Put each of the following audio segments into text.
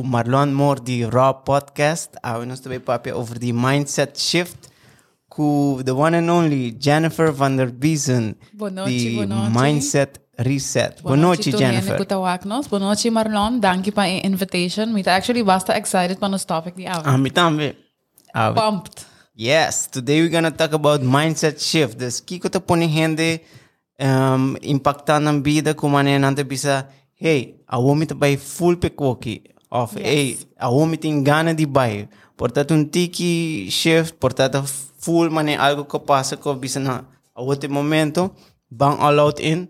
Marlon Moore, die Raw podcast. Hou ons twee papje over die mindset shift. Ku the one and only Jennifer van der Biezen. Bonoci, die bonoci. mindset reset. Bonoci, Jennifer. Bonoci Marlon, thank you for the invitation. Mita actually basta excited on this topic die avond. Ah, mita ambe. Pumped. Yes, today we're gonna talk about mindset shift. Dus kiko ehm, te pone hende um, impactando a vida como a gente bisa hey, want to buy full pe. Of, Yes. hey, a homem tem gana de bai. Portanto, um tiki shift, portanto, full maneira algo que passa com bisa na a outro momento, bang all out in.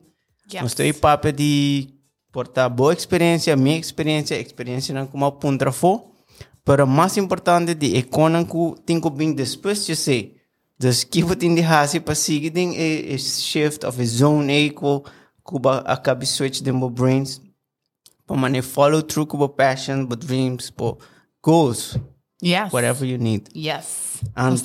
Yes. Nós temos papo de portar boa experiência, minha experiência, experiência não como punta for. Pero mais importante de economia que tem que vir depois de ser. Dus vou ter de fazer para seguir e, e shift of a zone e que Cuba acaba switch den meu brains para mané follow through com passion, but dreams, for goals, Yes. whatever you need. Yes. Anto? Nós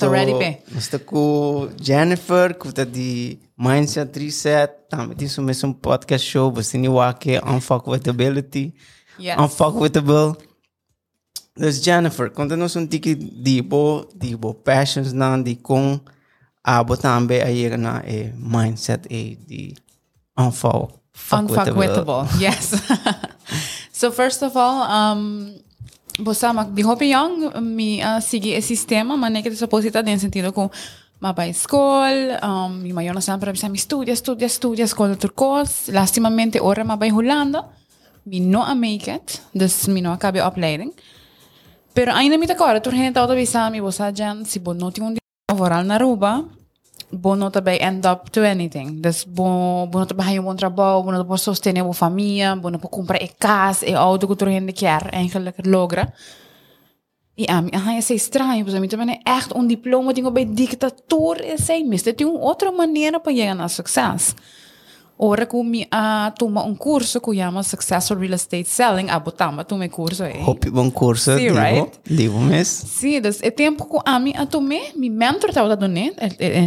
com Jennifer, que está de Mindset Reset, também tem isso um podcast show, você tem o que Unfuckwithability, Yes. Unfuckwithable. Dus Jennifer, conta-nos um tique de bo, de bo passions nan, de com a também aí na e mindset e de Unfuckwithable. Unfuckwithable. Yes. so first of all, um, bosa mag di hopi young mi uh, sige e sistema mané que te posita den sentido com ma ba escola, um, mi maior na sempre bisa mi studia, studia, studia, escola turcos. Lastimamente ora ma ba Holanda. Mi no a make it, dus mi no acabe opleiding. Pero ainda mi te cara, tur gente auto bisa mi bosa jan si bo no tingon di overal na Aruba, bonota bij end up to anything. Dus bom, bom também ganha um bom trabalho, bom também familie, uma kaas, casa, auto que terug in de eigenlijk logra. Ja, maar hij is estranho, porque mim een echt um diploma, tenho bem dictator, is sei, een andere manier maneira para gaan na succes. Ora que mi a toma um curso que chama Successful Real Estate Selling, a botama toma curso aí. Hope bom curso, Sim, digo, right? digo mesmo. Sim, dus é tempo que a mim a tomei, mi mentor estava dando né,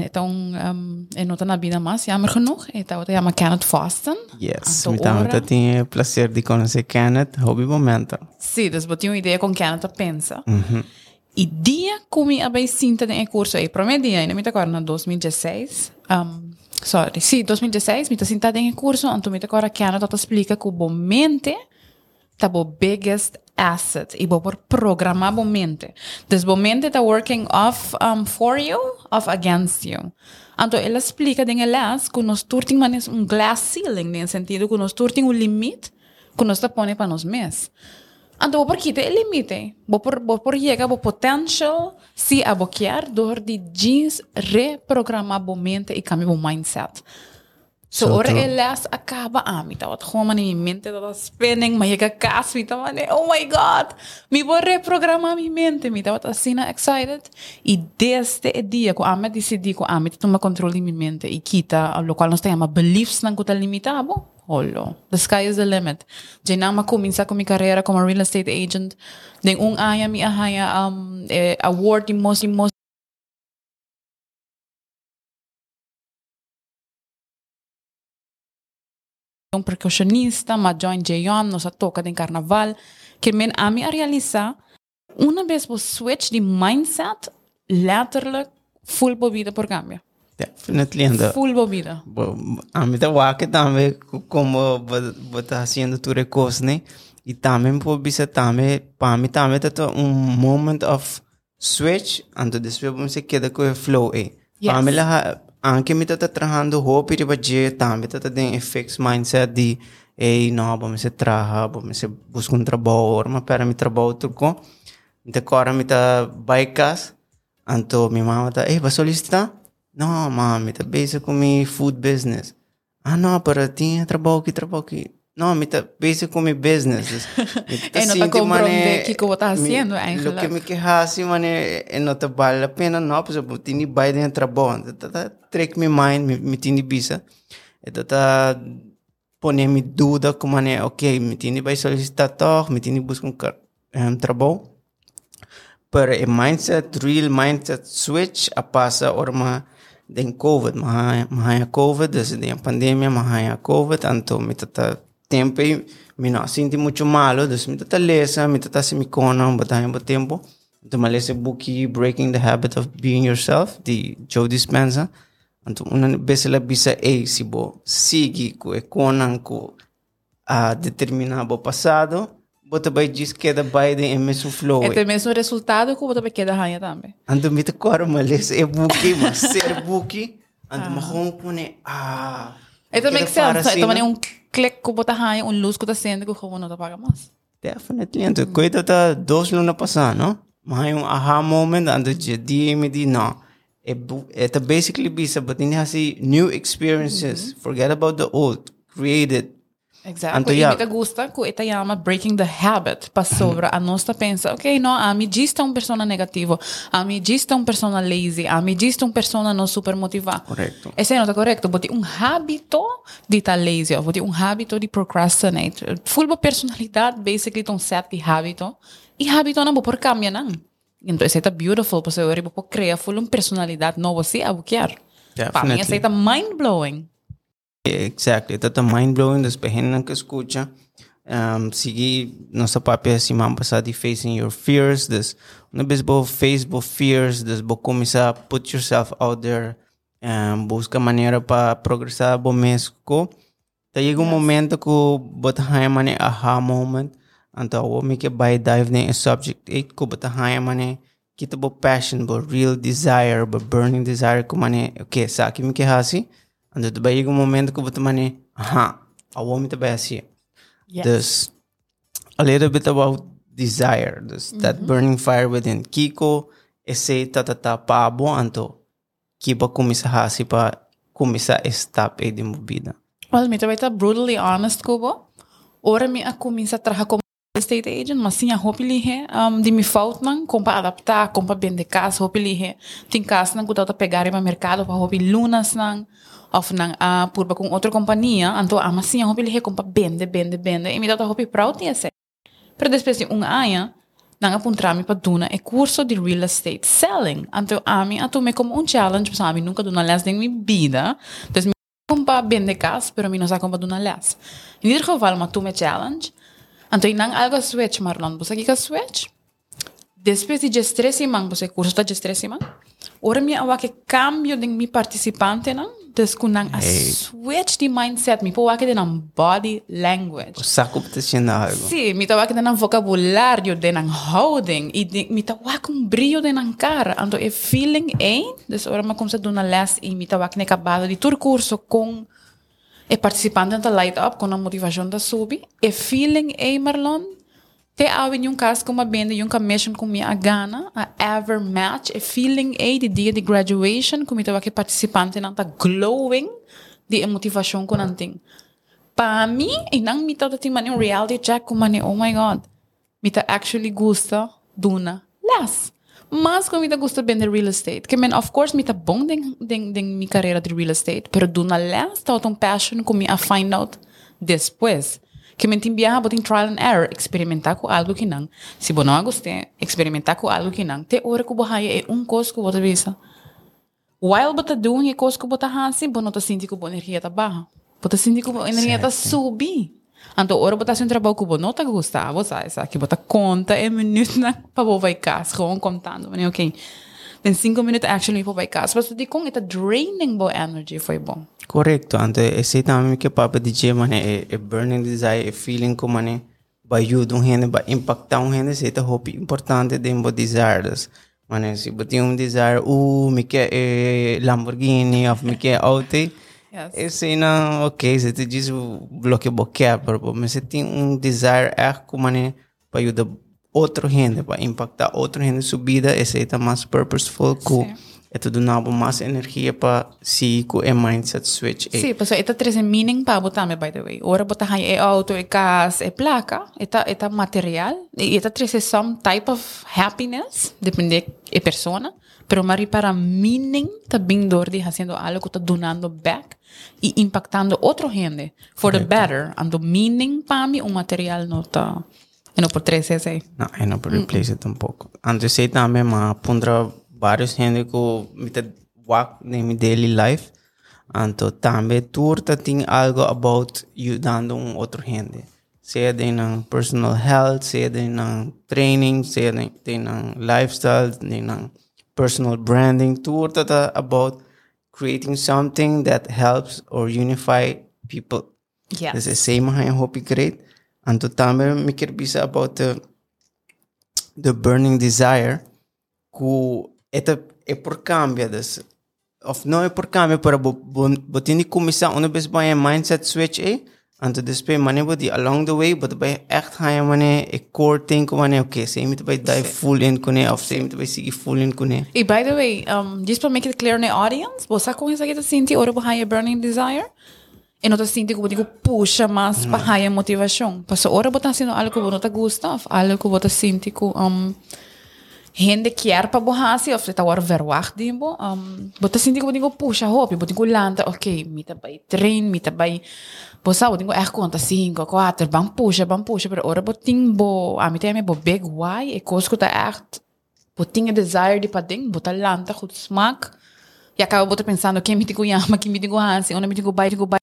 então um, é nota na vida mais, jammer genoeg, então eu chama Kenneth Foston. Yes, também ora. tenho o prazer de conhecer Kenneth, hobby momento. Sim, dus eu tinha uma ideia com Kenneth a pensa. E dia que eu abri cinta de curso aí, primeiro dia, ainda me agora na 2016, um, sorry, sim, 2016, me tá cinta de curso, então me agora Kenneth te explica que o mente tá o biggest asset e vou por programar o mente. Dus o mente tá working off um, for you, off against you. Então ele explica em elas que nós turting manes um glass ceiling, no sentido que nós turting um limite que nós tá põe para nós Ando vos por quita el límite. Vos por, vos por llega vos potential si a bloquear door de jeans reprogramar vos mente y cambiar vos mindset. So, so ahora helaas acaba a mí. Wat gewoon man in mijn mente dat spinning. Maar je gaat kaas. Mita, oh my god. Mi voy reprogramar mi mente. Mita, wat así na excited. Y desde el día que ame ah, dice di que ame ah, toma control de mi mente. Y quita lo cual nos llama beliefs nan kuta limitabo. Holo. The sky is the limit. Diyan na makuminsa ko mi carrera como real estate agent. Ding ung aya mi ahaya um, eh, award di most, most um percussionista, ma join Jayon, nos a toca de carnaval, que men a mí a realizar, una vez vos switch de mindset, letterlijk full bobida por cambio. Definitely. And the, Full bobina. Am da wake tame cum haciendo tu recosne y tame po bisa tame pa mi tame tato un moment of switch and this film se queda ko flow e. Yes. la anche mi tata trahando hope ri baje tame tata den effects mindset di ei no vamos se traha vamos se busca um trabalho mas para mi trabajo me trabalho truco decora me tá bikes anto minha mama tá ei vai solicitar Não, mãe, está busy com mi food business. Ah, não, para ti trabalho aqui, trabalho aqui. Não, me está busy com mi business. Eh, no te comprende que como estás haciendo, Lo que eigenlijk. me queja assim, mano, é não te vale a pena, não, porque eu dentro do trabalho. Então, tá, trick me mind, me, me tenho bisa. Então, tá, poner me dúvida como, mano, ok, me tenho vai solicitar toch, me tenho buscar um, um trabalho. Pero o mindset, real mindset switch, a passa orma den COVID, mahaya, mahaya COVID, desde den pandemia, mahaya COVID, anto me tata tempo, me não sinto muito malo, dus me tata lesa, me tata se me kona, batay mo tempo. Me lesa buki Breaking the Habit of Being Yourself, de Joe Dispenza. Então, uma vez ela bisa ei, se bo, sigue com e konan ko a determinado passado, bota vai diz que da vai de mesmo flow. É o mesmo resultado que você queda raia também. Então, me te cora, mas lesa é buki, mas ser buki, então, me kone, ah... Então, make sense. Então, é um click ko bota raia, um luz que tá sendo que o não tá paga mais. Definitely. Então, coisa tá dois lunas passando, não? Mas um aha moment, ando dia me di, não. É, é basically bisa, but in hasi new experiences. Mm-hmm. Forget about the old. Create Exato. Anto, e yeah. gusta que ita chama breaking the habit pa sobra a nossa pensa, ok, no, a mi gista un persona negativo, a mi gista un persona lazy, a mi gista un persona non super motivada. Corretto. E se non è corretto, boti un habito di ta lazy, o boti un habito di procrastinate. Full personalidade, basically, ton set di habito. E habito não por cambia não. Então, isso é beautiful, porque eu vou criar full uma personalidade nova, se a buquear. Para mim, isso é mind-blowing. Exactly. Tata mind-blowing, das pequenas que escuta. Um, seguir nossa papel assim, man passar de facing your fears, uma vez bo face bo fears, das bo começar a put yourself out there, um, busca maneira para progressar bo mesmo. Tá chega um yes. momento que bota mane aha moment, então o me que vai dive ne subject 8 ko bota mane kita bo passion bo real desire bo burning desire ko mane okay sa que me que hasi Ando tu bayi momento que você mane, aha, a woman te vai assim. Yes. This, a little bit about desire, this, mm -hmm. that mm-hmm. burning fire within. Kiko, esse tatata pabo anto, kiba kumisa pa kumisa stop e di mo vida. Well, me vai estar brutally honest kubo. Ora mi a kumisa traha como estate agent, mas sim a hopi lihe, um, de me falta não, como para adaptar, como para vender casa, hopi lihe. Tem casa não que eu pegar para mercado, para hopi lunas não, of nang a uh, purba com outra companhia, anto a masinha hopi lihe como para vende, vende, vende, e me dá hopi proud tinha ser. Pero depois de um ano, nang apuntrami pa duna e curso de real estate selling. Anto ami atume como um challenge, sa ami nunca duna les em minha vida. Então mi compa vende casa, pero mi não sa compa duna les. In ieder geval, ma tume challenge. Anto inang algo switch marlon, busa ka switch. Depois de stress imang, busa curso ta stress imang. Ora mi awa que cambio de mi participante não des kunang a switch di mindset mi po wake de nan body language. O saco te sendo algo. Sì, mi ta wake de nan vocabulario de nan houding de, mi ta wake un brillo de nan cara. Ando e feeling é, des ora ma come se dona les e mi ta wake ne acabado di tur curso com e participante da light up com a motivação da subi e feeling é Marlon te awen yung kas ko mabende yung commission ko mi agana a ever match a feeling a di dia de graduation ko mitawa ke participante nang ta glowing di motivação ko nanting pa mi inang mita ta ting mani reality check ko mani oh my god. Mita actually gusta duna. Less mas ko mita gusta vender real estate que men of course mita bom ding ding ding mi carreira de real estate pero duna less ta um passion ko mi a find out depois que me viaja botin trial and error, experimentar com algo que não. Se você não gostar, experimentar com algo que não. Te hora que você é um coisa que você. While você doing a coisa que você faz, você não está sentindo que a energia está baixa. Você sente que a energia está subir. Então, hora você está um trabalho que você não está gostando, você sabe, que você conta em minutos para você vai casa, contando. Ok, tem cinco minutos actually para vai casa. Mas você com esta draining boa energy foi bom. Correcto. Ante esse também que papo de dia, mane é, é burning desire, é feeling como mane vai ajudar um gente, vai impactar um gente, isso é hope importante de um desires. Mane se você tem um desire, uh, me quer é, Lamborghini, ou me quer auto, yes. esse não, ok, você te diz o bloque boquear, mas você tem um desire é como mane para ajudar otra gente, para impactar a otra gente su vida, es está más purposeful, cool. Sí. Este más energía para si ku e mindset switch. E. Sí, pues esta tres meaning para botarme, by the way. Ahora botas e auto, eh, e cas, e placa, esta, esta material. Y esta tres some type of happiness, depende de persona. Pero mari para meaning también dordi haciendo algo, está donando back y impactando otro gente for Correcto. the better. Ando meaning para mí un material no está... En op portret zei zij. Nou, en op replace tampoco. Antes zei também, mas pondra vários gêneros com walk in my daily life. Anto também turta tem algo about ajudando um outro gênero. Seja de na personal health, seja de na training, seja de na lifestyle, de na personal branding. Turta tá about creating something that helps or unify people. Yeah, Dus is same hang hope you create. Anto tamer mikir bisa about the the burning desire ku eta é por cambia dus of não é por cambia para bo bo tini começar ono bes by mindset switch é anto despe mane bo di along the way but by echt ha mane e core thing ko mane okay same it by die full in kune of same it by sigi full in kune E by the way, um, just para make it clear na audience, você a sentir ora para higher burning desire? E não tá sentindo que você puxa mais para higher motivação. Passa ora você sendo algo que não gosta, of algo que você sente que um, gente quer para você, of você tá ora verwacht dimbo, um, você sente que você puxa hope, você lanta, ok, me tá vai train, me tá vai Você sabe, eu echt conta 5, 4, bang puxa, bang puxa, pero ora você tem bo, a mim tem bo big why, e coisa que tá echt Botinha tinha desire de para ding, botar lanta, goed smaak. E acaba botar pensando, quem me digo yama, quem me digo hansi, onde me digo bai, digo bai.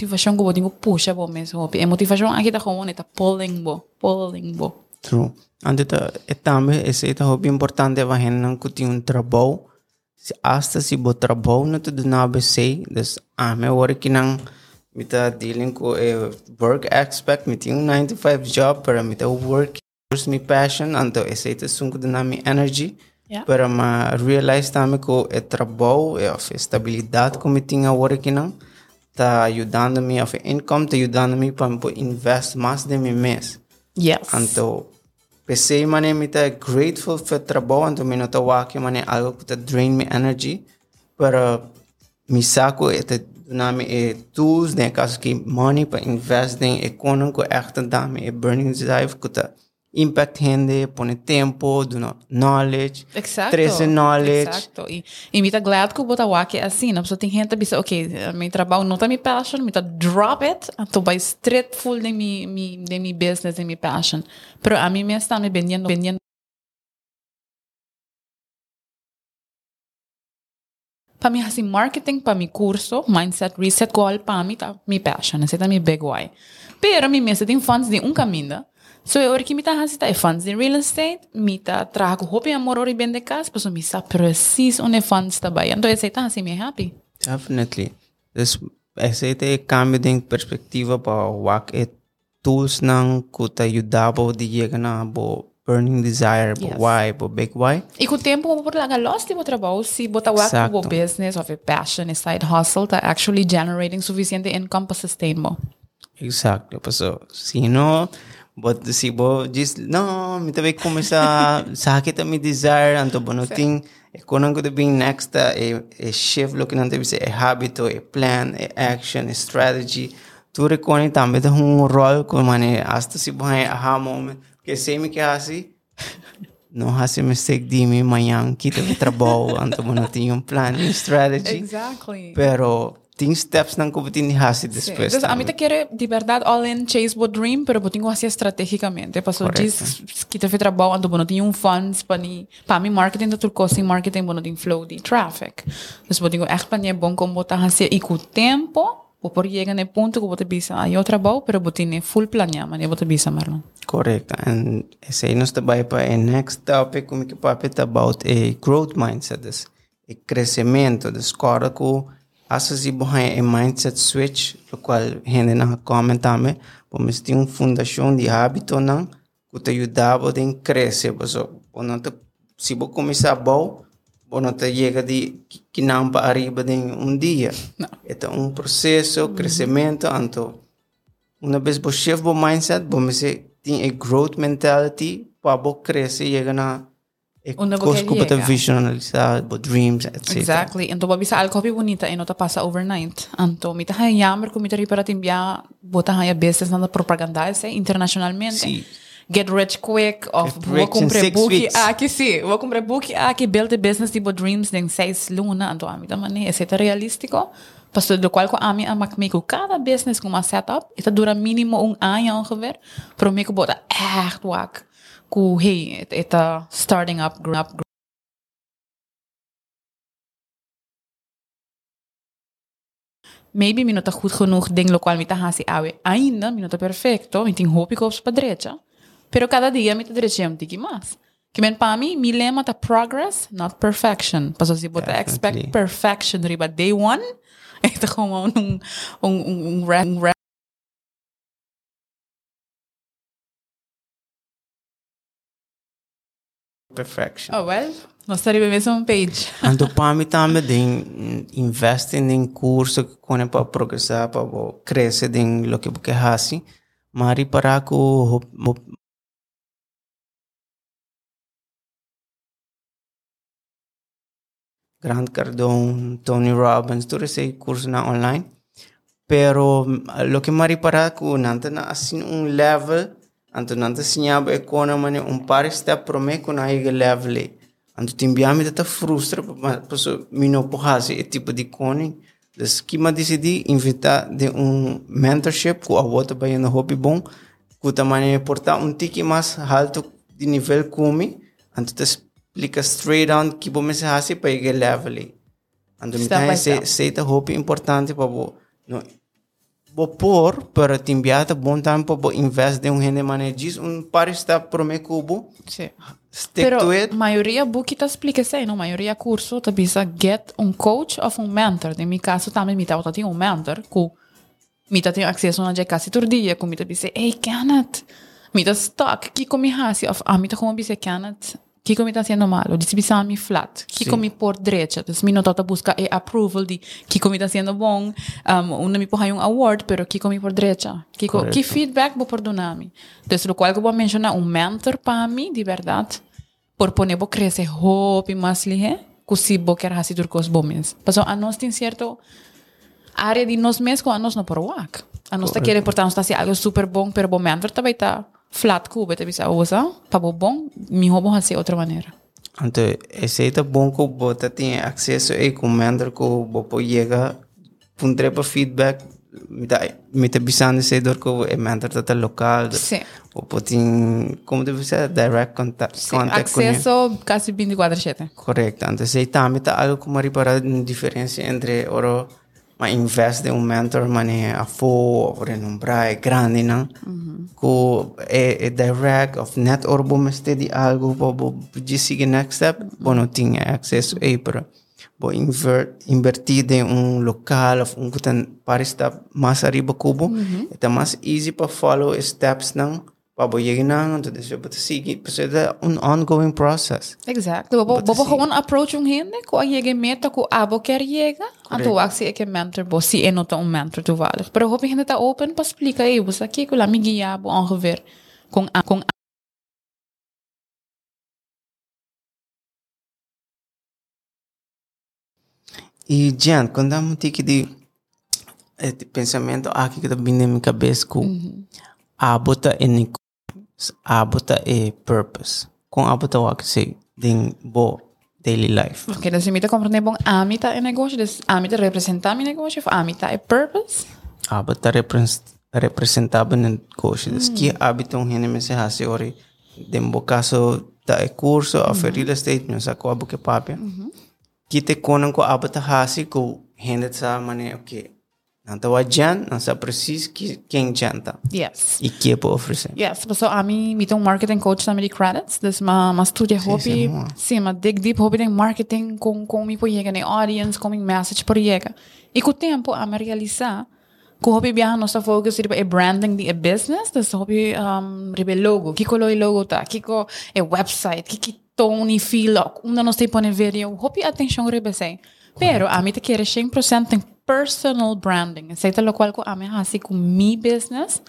Motivação que eu digo, puxa, bo mesmo. E motivação aqui tá como, tá pulling bo, pulling bo. True. Ante ta tambe esse é hobby importante va hen nan kuti un trabalho. Se hasta se bo trabalho na tudo na ABC, des a me work nang mita dealing ko e work aspect mi tinha um 9 to 5 job para mita work is mi passion anto esse é sunko na mi energy Yeah. para ma realize tame ko e trabalho of estabilidade ko mi tinha work nang tá está ayudando eudanomia of income, está ayudando eudanomia para invest más de mi mes Yes. anto Αν το mané mane está grateful for trabajo anto trabawan to minota wake mané algo que está drain me energy pero para misako ete dunami e tools ne caso que money para invest ne e konon ko ekta dami e burning drive kuta impact gente, pone tempo, do no knowledge, Exacto. treze knowledge, Exacto. E, e me tá glad que o waki é assim, a pessoa tem gente que pensa, ok, meu trabalho não tá me passion, me tá drop it, então vai straight full de mi, mi, de mi business, de mi passion. Pero a mim me está me vendendo, vendendo para mim assim marketing para mi curso mindset reset qual para mim tá mi passion esse tá mi big why pero mi mesa tem funds de um caminho So ori mita han sita e funds in real estate, mita trago hopi amor ori ben de kas, pues mi sa precis one funds dabei. Und jetzt sita hasi mi happy. Definitely. This ese te cambio de perspectiva pa wak e tools nang kuta yudabo di yegana bo burning desire, yes. why, but big why. E com o tempo, por lá, lost tipo trabalho, se botar o bo business, of a passion, a side hustle, tá actually generating sufficiente income para sustain mo. Exacto. Pues, so, si no, But just, no, mi tabi kung sa, sa hakita mi desire, anto bonoting, konon ko being next, a, a shift looking on tabi a habit, a plan, a action, a strategy. Ture koni tambe ta hung role ko mane asta si bhae aha moment. Que sei mi que hasi? Não hasi mistake di mi mayang kita trabalho, anto bonoting um plan, a strategy. Exactly. Pero ting steps nang ko ni hasi después. Entonces, a mí tambe. te quiere de verdad all in chase what dream, pero tenho assim estrategicamente. Passou Correcto. diz que te fez trabalho, ando não tinha um funds para ni para mim marketing da tur costing marketing bono tem flow de traffic. Então, eu tenho echt planear bom como botar assim e com o tempo, vou por chegar no ponto que vou te bisa, aí eu trabalho, pero eu tenho full planear, mas eu vou te bisa Marlon. Correct. And esse aí nós trabalha para a next topic como que papo about a growth mindset, e crescimento, des cara ko asa si buhay a mindset switch, lo qual gente na comentame, pois tem uma fundação de hábito nang que te ajudava a crescer, so, quando te se você começar bom, você te chega de que não para arriba de um dia. Não. É um processo, crescimento, então uma vez você shift o mindset, você tem a growth mentality para você crescer e chegar na que você chega. visualizar, bo dreams, etc. Exactly. Então, babisa algo copy bonita e não tá passa overnight. Então, me tá jammer com me tá para timbia, bota haya business na propaganda esse internacionalmente. Sim. Get rich quick, of Get vou comprar book weeks. aqui sim, vou comprar book aqui build a business tipo dreams em seis luna, então a mim também esse é realístico. Pastor do qual a mim a makmeko cada business com uma setup, isso dura mínimo um ano ongeveer. Pro me bota echt wak. Ku hey, eta starting up, grow up, maybe mi nota goed genoeg ding lo qual mi ta hasi awe ainda mi nota perfecto mi tin hopi kops pa derecha pero cada dia mi ta derecha um tiki mas que men pa mi mi lema ta progress not perfection. Paso si bota expect perfection riba day one ito gewoon um um um, um, re- um Perfection. oh well nós estaria mesmo page Ando para mim também de investir em curso que quando para progressar para crescer em lo que você hasi, mari para que Grant Cardone, Tony Robbins, todo esse curso na online. Pero lo que mari para que nanta na assim um level, anto nanta sinhaba economy um par step pro me com aí level. eh. Anto timbiami tata frustra, paso mino pohasi e tipo de cone. Dus kima decidi invitar de um mentorship com a outra no hobby bom, que também portar um tique mais alto de nível como, anto te explica straight on que bom se hasi para ir level. eh. Anto me tem step. se se ta hobby importante para bo no bo por para timbiata bom tempo bo invest de um rende manejis um par step pro me cubo Sim. stick Pero to it maioria book ta explica sei, não? Maioria curso ta bisa get um coach of um mentor. Em meu caso também me tá tinha um mentor ku mi ta tinha acesso na jeka tur dia ku mi ta bisa, "Hey, Kenneth, mi ta stuck, que comi hasi of ah mi ta como bisa Kenneth, Kiko mi tá sendo malo. Disse pisar mi flat. Kiko Sim. mi por direita. Então, mi notota busca e approval de Kiko um, mi tá sendo bom. Um, una mi porra um award, pero Kiko mi por direita. Kiko, Correcto. que feedback vou por dunami? Então, lo cual que vou mencionar um mentor para mim, de verdade. Por poner vou crescer hope mais lige. Kusibo que era así turcos bomes. Pasó a nos tiene cierto área de nos mesco a nos no por wak. A nos te quiere portarnos hacia algo super bom, pero bom me anver tabaita. Flat ku, beta bisa usa, pa bo bom, mi hobo hasi outra maneira. Então, esse aí tá bom que você tem acesso aí com o mentor que você chega, pundre para feedback, me tá me bisando esse dor que o mentor tá local, ou pode como deve ser direct contact, Sim, contact acesso quase 24/7. Correto. Então, esse aí também tá algo como para a diferença entre oro mas invest em um mentor mane a fo ou em um braço grande não que é, é direct of net or bom este de algo bo de seguir next step bom não tinha acesso aí para bo inver, invertir em um local of um que tem para estar mais arriba cubo é mais easy para follow steps não bo não então deixa eu seguir porque é um ongoing process Exact. Bobo, But bobo see- gewoon approach yung hindi ko ay yege meta ko abo ker yega. Anto wak si eke mentor bo si eno ta un mentor toevallig. Pero hoop hindi ta open pa explica eh bus aqui ko la migia bo ongeveer a- kung E, Jan, quando eu tive de pensamento aqui que está vindo na minha cabeça, que a bota é a bota é purpose. A bota o que sei, de bo daily life. Ok, dus je moet comprender bom amita e negócio, dus amita representa mi negócio, amita e purpose. A bota repres- representava no negócio. Mm. Que hábito um rende me se hace ori. De um caso da é curso, of real estate, não sacou a boca papia. Que te conan com a bota hasi, que rende sa mane, ok. O Jan, não sa preciso que quem janta. Yes. Que é para oferecer. Yes, so ami mito um marketing coach na de credits, dus ma ma hobby, sim, sim, ma dig deep hobby em marketing com com mi pojega na audience, com mi message pojega. E com o tempo a me realizar com hobby biaha nossa focus riba e branding di e business, dus hobby um riba logo, kiko lo logo ta, kiko e website, kiki tone feel, una nos tempo ne video, hobby atenção riba sei. Pero a mim te quer 100% em personal branding. Aceita lo qual ko a me hasi com mi business.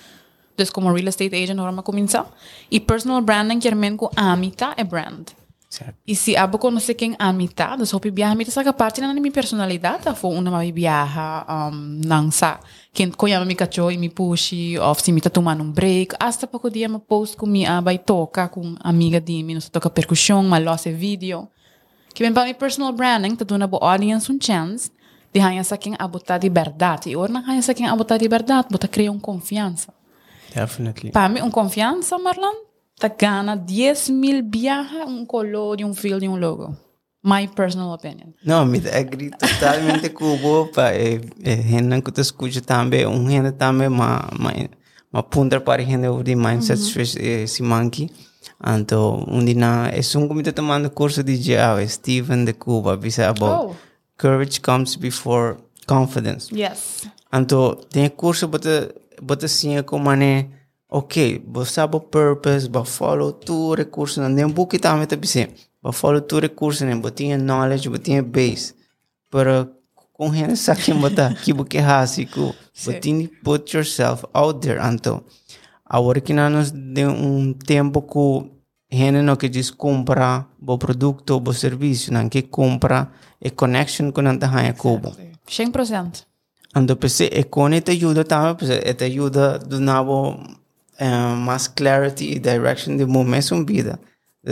Dus como real estate agent norma comienza. E personal branding men ko amita e brand. Certo. E se abo conhecer quem amita, dus hopi biaha mita sa parte na mi personalidade, fo una ma biaha um, nang sa. Quem conhece mi cacho e mi pushi, of se mi tá tomando um break, hasta pouco dia me post com mi abay toca com amiga di mi, nos toca percussão, ma losse video. Que bem para mi personal branding, tá dando bo audience um chance de hanya sa quem abota de verdade. E ora na hanya sa quem abota de verdade, bota cria um confiança. Definitely. Para mim, um confiança, Marlon, tá gana 10 mil viaja um color de um fio de um logo. My personal opinion. Não, me agree totalmente com o pa é é gente que tu escuta também, um gente também ma ma ma punta para gente over the mindset eh, si monkey. Então, um dia é um comité tomando curso de Jao, Steven de Cuba, bisa about Oh. Courage comes before confidence. Yes. Então, tem curso bota bota assim como mané, ok, você sabe o purpose, ba follow tu recurso, não tem um pouco também tá bem, ba follow tu recurso, né, botinha knowledge, botinha base, para com gente sabe bota que porque hasi ku, botinha put yourself out there, então, agora que nós de um tempo que gente não que diz compra o produto, o serviço, não que compra e connection com a hanha cubo. 100%. Ando pensé, e con te ayuda también, pues, e te ayuda de nuevo eh, más clarity y direction de momento en vida.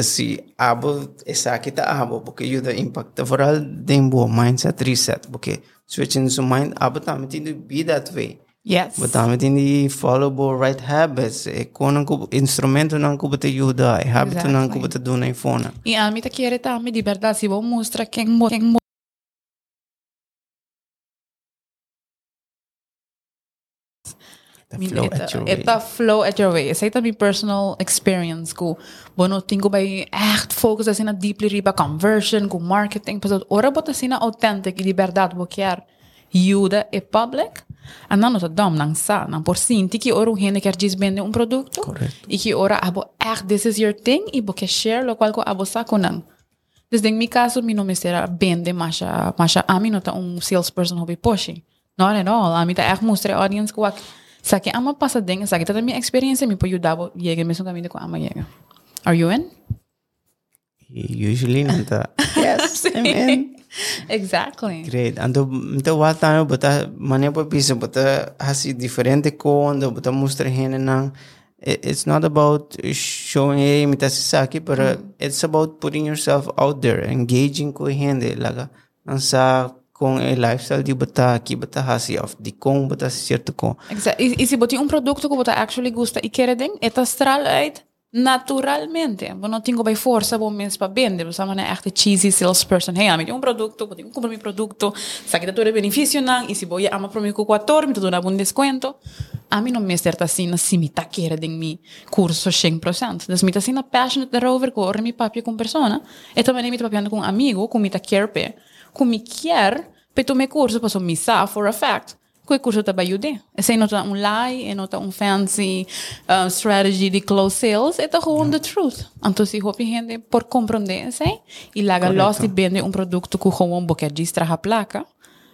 Si abo, esa que ta abo, porque ayuda impacta foral de un mindset reset, porque switching su mind, abo también tiene be that way. Yes. Wat dan met in die followable right habits? Ik kon een koop instrumenten dan koop te juda. Eh, ik heb het dan koop te doen in phone. En aan mij te keren dan met die verdad. Si wou mostra ken mo. Ken mo. Eta flow at your way. Ik zei dat mijn personal experience. Ik ben nog tien keer echt focus als in een deeply riba conversion, go marketing. Pas dat ora wat als in authentic die verdad wat keer juda e public. Andan tot dam nang sa, nang por sin, tiki oru hene ker jis bende un producto. Correcto. Iki ora abo, ah, this is your thing, y bo share lo cual ko abo sa konang. Desde en mi caso, mi nombre será vende masha, masha a mí no ta un salesperson hobby poshi. Not at all. A mí ta echt mostre audience kwak. Saki ama pasa ding, saki ta mi experience mi po yudabo yege mesun kamine ko ama yege. Are you in? Usually nanta. yes, I'm in. Exactly. Great. And Ando então wa tayo bota mane pa pisa bota hasi diferente ko ando bota mostra hene nang it- it's not about showing hey mita saki but it's about putting yourself out there engaging ko hende laga nang sa kung e lifestyle di bata ki bata hasi of di kung bata certo ko Exact. E, e se botar um produto que você actually gosta e quer den, é astral naturalmente. Você não tem que força bom mesmo para vender. Você não é echt cheesy salesperson. Hey, amigo, um produto, vou ter que comprar meu produto. Sabe que todo benefício não. E se vou ama para mim com 14, me dou um desconto. A mim não me certa assim, se me tá quer den mi curso 100%. Dus me tá assim na passionate daarover, que ora me papia com persona. E também me tá papiando com amigo, com me tá quer. Com me quer, tu me curso, passo me sa for a fact. Ayudar. Esse não tá um lie, e não tá um fancy uh, strategy de close sales, tá gewoon the truth. Então se hopi gente por compreender esse, e laga los de vende um produto que gewoon boquer distra a placa,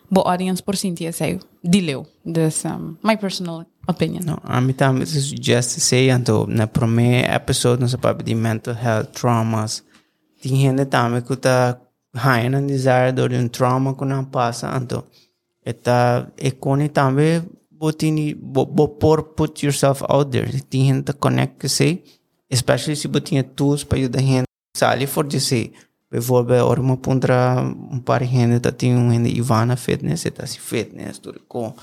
bo audience por sentir esse, dileu. This um, my personal opinion. No, a mim também se suggest say ando na primeiro episode nós papo de mental health traumas. Tem gente também que tá haindo um desire de um trauma que não passa, então että ei kone tambe botini bo por put yourself out there Ti hen ta connect se especially si botini tools para ajudar hen sali for de se bevolve or mo pondra un par hen ta ti un hen Ivana fitness eta si fitness tur ko.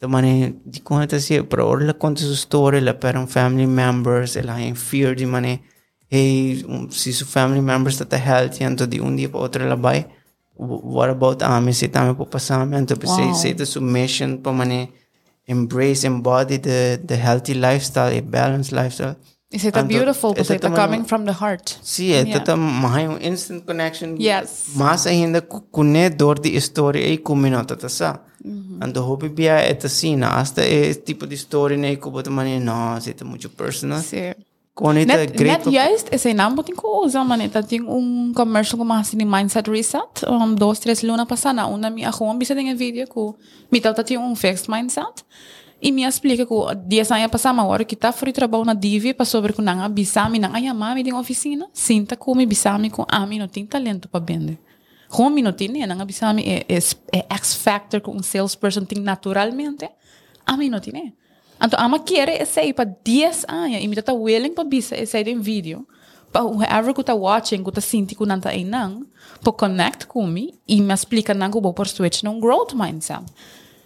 Ta mane di com ta si pro or la पर su store la per un family members el hen fear di mane Hey, um, si su family members that are healthy and to the undi pa otra la लबाई what about ame sitame popasame and to say say the summation pamane embrace embody the the healthy lifestyle a balanced lifestyle. Is it a beautiful is it coming from the heart? See it yeah. Tota mahayo instant connection. Yes. Masa hinda kunne dordi story ei kumino tota tatasa mm-hmm. and the hobby bia etasina asta e tipo de story nei kubotamane no sita mucho personal. Sim Kone tá Net, great. net juist, esse naam moet ik usar, man. Dat ding um commercial ko mahasi ni Mindset Reset. Um, dos, tres luna passada, una mi ako, bisa din video ko. Mi tau tati um fixed mindset. E me explica que dia saia passar uma hora que tá fora trabalho na Divi para sobre com nanga bisami nanga ai mami tem oficina sinta como bisami com ami não tem talento para vender como não tem nanga bisami é, é, é X factor com um salesperson tem naturalmente ami não tem então ama quer esse aí para 10 anos e me tá willing para bisa esse aí em vídeo para whoever que tá watching que tá senti que não tá aí não para connect comigo e me explica nanga vou por switch num growth mindset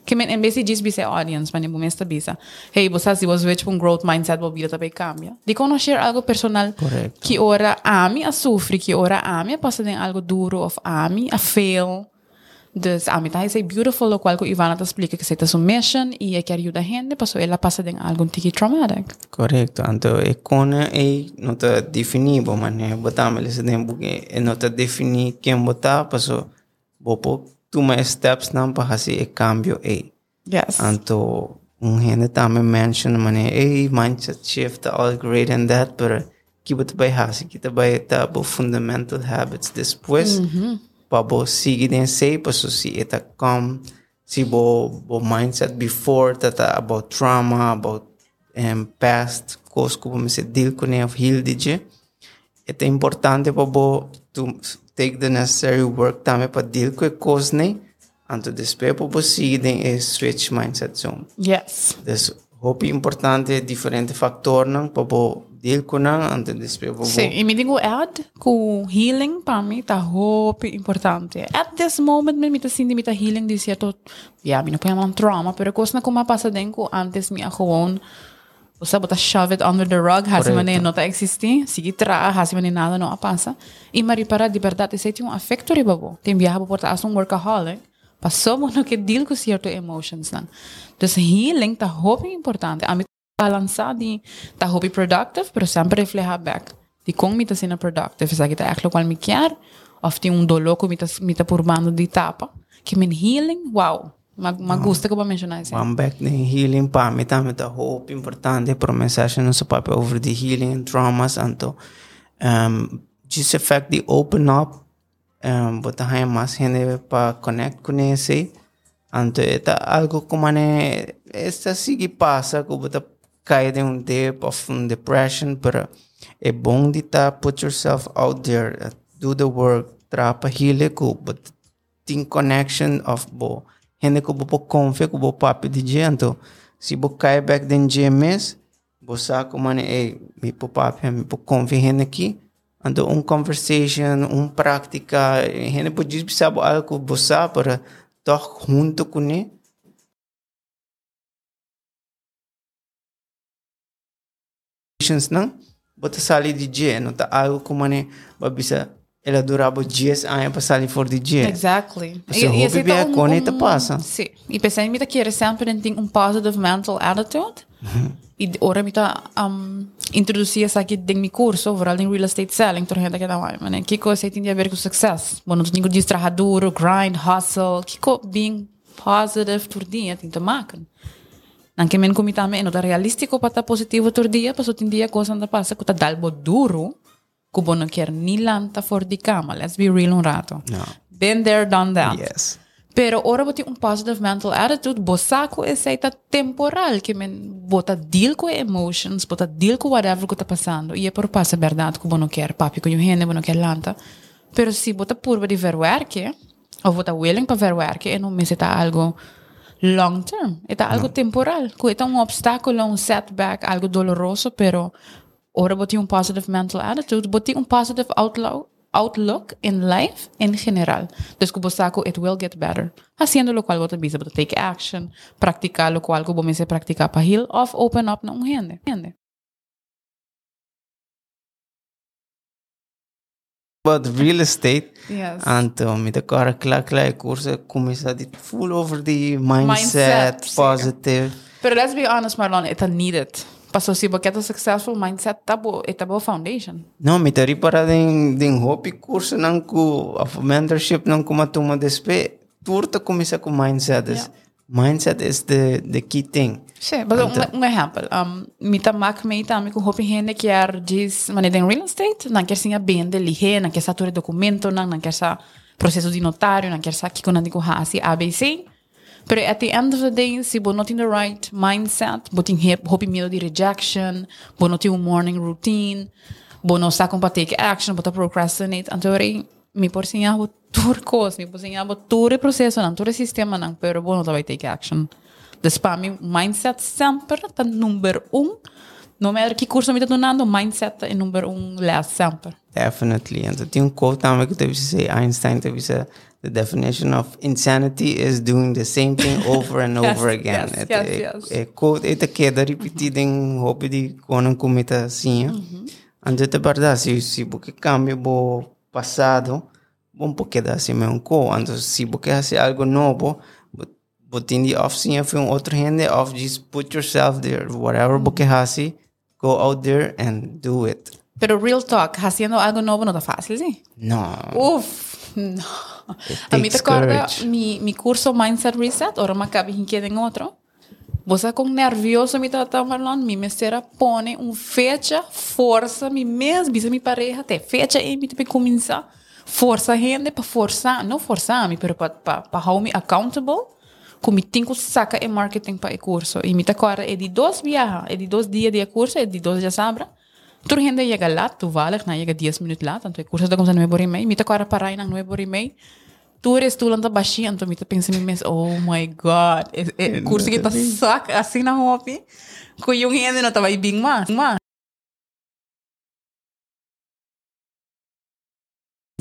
Que em vez de dizer bisa audience, mas nem está bisa. Hey, você se você tipo um growth mindset, vou vir também cambia. De conhecer algo personal Correcto. que ora a mim a sofre, que ora a mim passa de algo duro, of a mim a fail. Entonces, ah, a mitad es beautiful, lo cual Ivana te explica que es su misión y ella que ayuda a gente, pues ella pasa en algún tiki traumático. Correcto. Entonces, con ella no te definí, vos manejas botar, le se den porque no te definí quién botar, pues vos tú me steps nan para hacer el cambio ella. Yes. Entonces, un gente también menciona, maneja, hey, mindset shift, all great and that, pero... Que te vai fazer, que te vai ter fundamental habits depois. Mm -hmm. pabo sigi den say pasu si eta come. Si bo bo mindset before tata about trauma about um, past cause kubo me se deal kune of heal dije eta importante pabo to take the necessary work tame pa deal kwe cause ne eh. and to despair pabo sigi den e eh, switch mindset zone. Yes. Dus hopi importante diferente factor nang pabo então depois para Sim, e me digo add que healing para mim tá muito importante. At this moment, me tá sentindo me tá healing de certo, ja, me não põe um trauma, pero coisa como passa dentro antes me gewoon você bota shove it under the rug, hasi Correcto. mané não tá existir, sigue tra, hasi mané nada não passa. E mari para de verdade, esse tem um afecto riba Tem viaja por tá um workaholic, passou mo no que deal com certo emotions nan. Dus healing tá muito importante. A balançar de tá hobby productive, pero sempre refleja back. Como me tá sendo productive, sa kita aquilo qual me quer, of dolor que me tá me tá purbando de tapa. Que men healing, wow. Mag, mag gusta ko ba mencionar isso? One back in healing para mim também tá hope importante para mensagem no seu papel over the healing and traumas então um, just effect de open up um, botar aí mais gente para connect com esse então é algo como né esta sigue passa que você cai de um dip of um depression pero é bom de tá put yourself out there uh, do the work trapa ko but tem connection of bo gente que bo confia que bo papi de gente. Se bo cai back den GMS bo saco mane ei me po papi me po confia gente aqui. Então um conversation um prática gente pode dizer algo bo sa para toch junto com ele não bota sali de dia não tá algo como né babisa ela durava dias anos para sair for de dia Exactly. Você hobby bem com ele passa. Sim. E pensei me que sempre tem um positive mental attitude. E ora me tá um, introduzir essa aqui em meu curso, overall em real estate selling,tor gente que dá mais, né? Que coisa tem a ver com sucesso? Bom, não distrair duro, grind, hustle, que co being positive por dia tem que máquina. Nang kemen kumitame eno ta realistico pata positivo tordia, paso tindia cosa anda pasa, kuta dalbo duro, kubo no kier nilanta for di kama. Let's be real un rato. No. Been there, done that. Yes. Pero ora boti un positive mental attitude, bosaku e seita temporal, che men bota deal co emotions, bota deal co whatever co ta passando. E per passa verdad co bono quer papi co juhene bono quer lanta. Pero si bota purba di verwerke, o bota willing pa verwerke e non meseta algo long term. É tá algo temporal. Que é um obstáculo, um setback, algo doloroso, pero ora boti um positive mental attitude, boti um positive outlook outlook in life en general. Dus como saco, it will get better. Haciendo lo cual você bisa, você take action, practicar lo cual como você practicar para heal, of open up na um gente. But real estate Yes. então me decora claro claro curso começa de full over the mindset, Mindset, positive Pero let's be honest, Marlon, it's needed. Paso si porque successful mindset, tabo, a foundation. não me tari para den den hobby curso não ku of mentorship não como toma despe turta começa com mindset is mindset is the the key thing Sim, mas um, um exemplo. Um, mita mak me ita mi ku hopi hende que er diz maneira em real estate, não quer sinha bem de lihe, não quer sa ture documento, não não quer sa processo de notário, não quer sa que quando digo hasi ABC. Pero at the end of the day, se bo not in the right mindset, bo tem hopi medo de rejection, bo not um morning routine, bo não sa para take action, bo ta procrastinate, então mi por sinha bo tur cos, mi por sinha bo ture processo, não ture sistema, não, pero bo não vai take action. Dus para mim, mindset sempre está número um. Não matter que curso me está donando, mindset é número um lá sempre. definitely então tem um quote também que teve dizer Einstein teve dizer the definition of insanity is doing the same thing over and over Yes, again. yes, yes, eh, yes. eh, quote ita queda repetida em hobby de quando comita assim. Antes de verdade, se você cambia o passado, bom porque dá assim mesmo co. Então se você fazer algo novo, você tem off sim foi um outro rende off just put yourself there whatever você faz, go out there and do it. Pero real talk, haciendo algo nuevo no está fácil, ¿sí? No. Uf, no. A mí te acuerda mi, mi curso Mindset Reset, ahora me acabé en otro. Estás con nervioso, mi tata Marlon, mi mesera pone un fecha, força, mi mes, visa mi pareja, te fecha e mi te começar. Força gente para forçar, não forçar me, para pa, pa hold me accountable. Como tenho que sacar em marketing para o curso. E me te acuerda, é de dois viajes, é de dois dias de curso, é de dois dias sabra. Tu gente llega lat, tu vale, na llega 10 minutos lat, então o curso está com 9 horas e meia, me te acuerda para na 9 horas e meia. toen is toen dat bashi en toen met de pensioen mensen oh my god is curso que tá sac assim na hopi com jong en en dat vai bing ma ma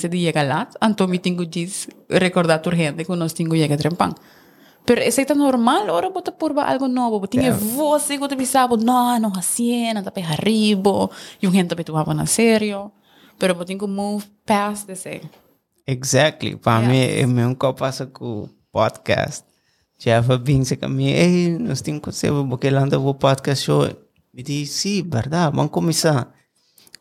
se di llega lat anto mi tingo recordar tu gente que nós tingo llega trempan pero es tan normal ahora bota por algo novo tinha yeah. você que te pensava não não assim não tá pe arribo jong gente pe tu vamos na sério pero botingo move past the same. Exactly. Para Yeah. mim, é mesmo que passa com o podcast. Já bem se mim, ei, nós temos que ser, porque lá anda o podcast show. Me disse, sim, verdade, vamos começar.